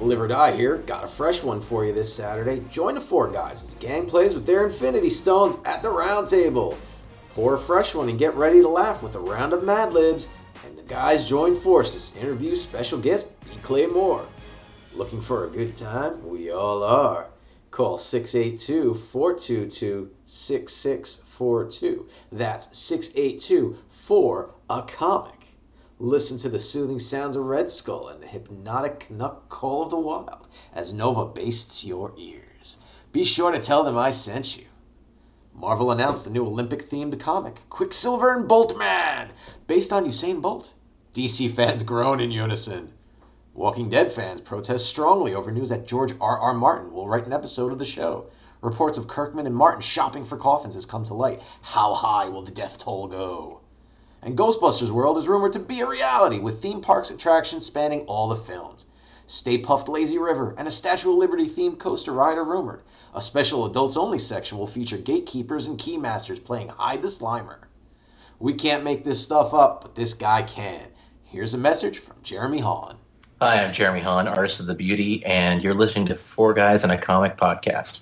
Live or Die here, got a fresh one for you this Saturday. Join the four guys as gang plays with their Infinity Stones at the round table. Pour a fresh one and get ready to laugh with a round of Mad Libs, and the guys join forces to interview special guest B. Clay Moore. Looking for a good time? We all are. Call 682 422 6642. That's 682 4 a comic. Listen to the soothing sounds of Red Skull and the hypnotic Canuck call of the wild as Nova bastes your ears. Be sure to tell them I sent you. Marvel announced a new Olympic themed comic, Quicksilver and Boltman, based on Usain Bolt. DC fans groan in unison. Walking Dead fans protest strongly over news that George R. R. Martin will write an episode of the show. Reports of Kirkman and Martin shopping for coffins has come to light. How high will the death toll go? And Ghostbusters World is rumored to be a reality with theme parks attractions spanning all the films. Stay Puft Lazy River and a Statue of Liberty themed coaster ride are rumored. A special adults only section will feature gatekeepers and keymasters playing Hide the Slimer. We can't make this stuff up, but this guy can. Here's a message from Jeremy Haun. Hi, I'm Jeremy Haun, artist of the beauty, and you're listening to Four Guys in a Comic podcast.